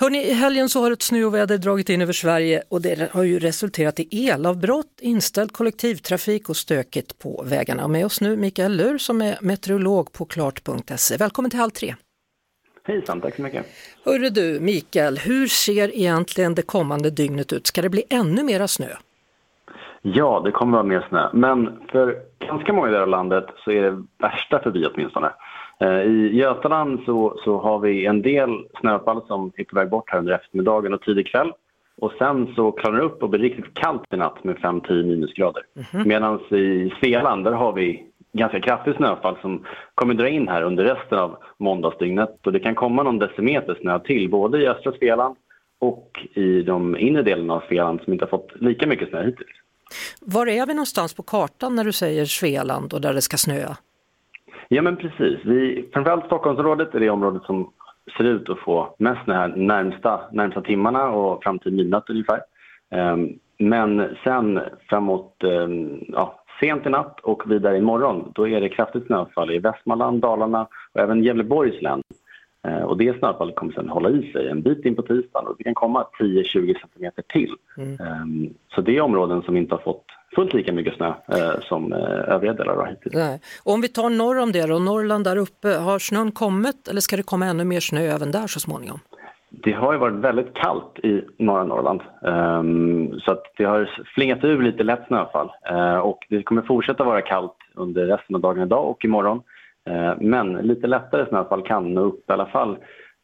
Hörrni, I helgen så har ett snöoväder dragit in över Sverige och det har ju resulterat i elavbrott, inställd kollektivtrafik och stökigt på vägarna. Och med oss nu Mikael Lur som är meteorolog på klart.se. Välkommen till Halv tre! Hejsan, tack så mycket. Hörru du Mikael, hur ser egentligen det kommande dygnet ut? Ska det bli ännu mera snö? Ja, det kommer att vara mer snö. Men för ganska många delar av landet så är det värsta förbi åtminstone. Eh, I Götaland så, så har vi en del snöfall som är på väg bort här under eftermiddagen och tidig kväll. Och sen så klarnar det upp och blir riktigt kallt i natt med 5-10 minusgrader. Mm Medan i Svealand där har vi ganska kraftigt snöfall som kommer dra in här under resten av måndagsdygnet. Och det kan komma någon decimeter snö till både i östra Svealand och i de inre delarna av Svealand som inte har fått lika mycket snö hittills. Var är vi någonstans på kartan när du säger Svealand och där det ska snöa? Ja men precis. Vi, framförallt Stockholmsområdet är det området som ser ut att få mest de här närmsta, närmsta timmarna och fram till midnatt ungefär. Ehm, men sen framåt ehm, ja, sent i natt och vidare imorgon då är det kraftigt snöfall i Västmanland, Dalarna och även Gävleborgs län. Uh, och det snöfallet kommer sen hålla i sig en bit in på tisdagen och det kan komma 10-20 cm till. Mm. Um, så det är områden som inte har fått fullt lika mycket snö eh, som eh, övriga delar har hittills. Nej. Och om vi tar norr om det och Norrland där uppe, har snön kommit eller ska det komma ännu mer snö även där så småningom? Det har ju varit väldigt kallt i norra Norrland um, så att det har flingat ur lite lätt snöfall och det kommer fortsätta vara kallt under resten av dagen idag och imorgon. Uh, men lite lättare snöfall kan nå upp i alla fall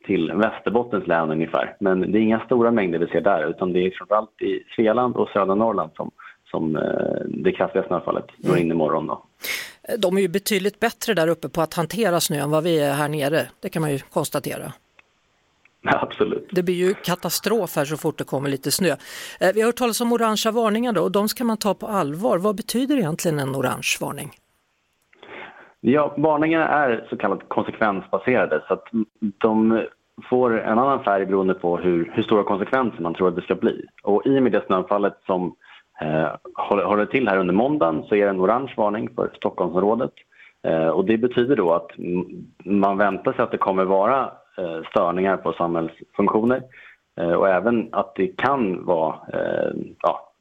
till Västerbottens län ungefär. Men det är inga stora mängder vi ser där utan det är framförallt i Svealand och södra Norrland som som eh, det kraftiga snöfallet går in imorgon. Då. De är ju betydligt bättre där uppe på att hantera snö än vad vi är här nere, det kan man ju konstatera. Ja, absolut. Det blir ju katastrof här så fort det kommer lite snö. Eh, vi har hört talas om orangea varningar då och de ska man ta på allvar. Vad betyder egentligen en orange varning? Ja, varningarna är så kallat konsekvensbaserade så att de får en annan färg beroende på hur, hur stora konsekvenser man tror att det ska bli. Och i och med det snöfallet som Eh, håller håller till här under måndagen så är det en orange varning för Stockholmsområdet. Eh, och det betyder då att man väntar sig att det kommer vara eh, störningar på samhällsfunktioner eh, och även att det kan vara eh, ja,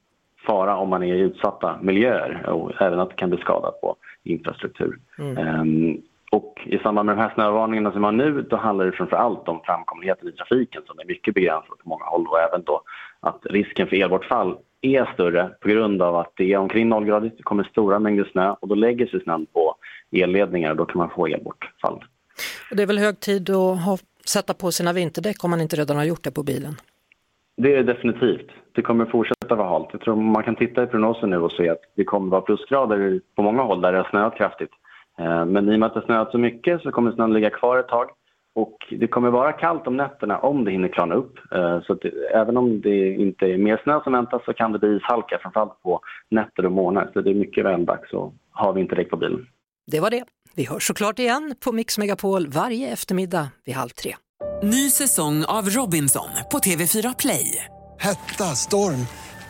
fara om man är i utsatta miljöer och även att det kan bli skada på infrastruktur. Mm. Um, och i samband med de här snövarningarna som man nu, då handlar det framför allt om framkomligheten i trafiken som är mycket begränsad på många håll och även då att risken för elbortfall är större på grund av att det är omkring nollgradigt, det kommer stora mängder snö och då lägger sig snön på elledningar och då kan man få elbortfall. Och det är väl hög tid att ha, sätta på sina vinterdäck om man inte redan har gjort det på bilen? Det är det definitivt. Det kommer fortsätta vara halt. Jag tror man kan titta i prognosen nu och se att det kommer vara plusgrader på många håll där det har snöat kraftigt. Eh, men i och med att det har snöat så mycket så kommer snön ligga kvar ett tag. Och det kommer vara kallt om nätterna om det hinner klarna upp. Eh, så det, även om det inte är mer snö som väntas så kan det bli ishalka framförallt på nätter och morgnar. Så det är mycket väl dags att ha vinterdäck på bilen. Det var det. Vi hörs såklart igen på Mix Megapol varje eftermiddag vid halv tre. Ny säsong av Robinson på TV4 Play. Hetta, storm,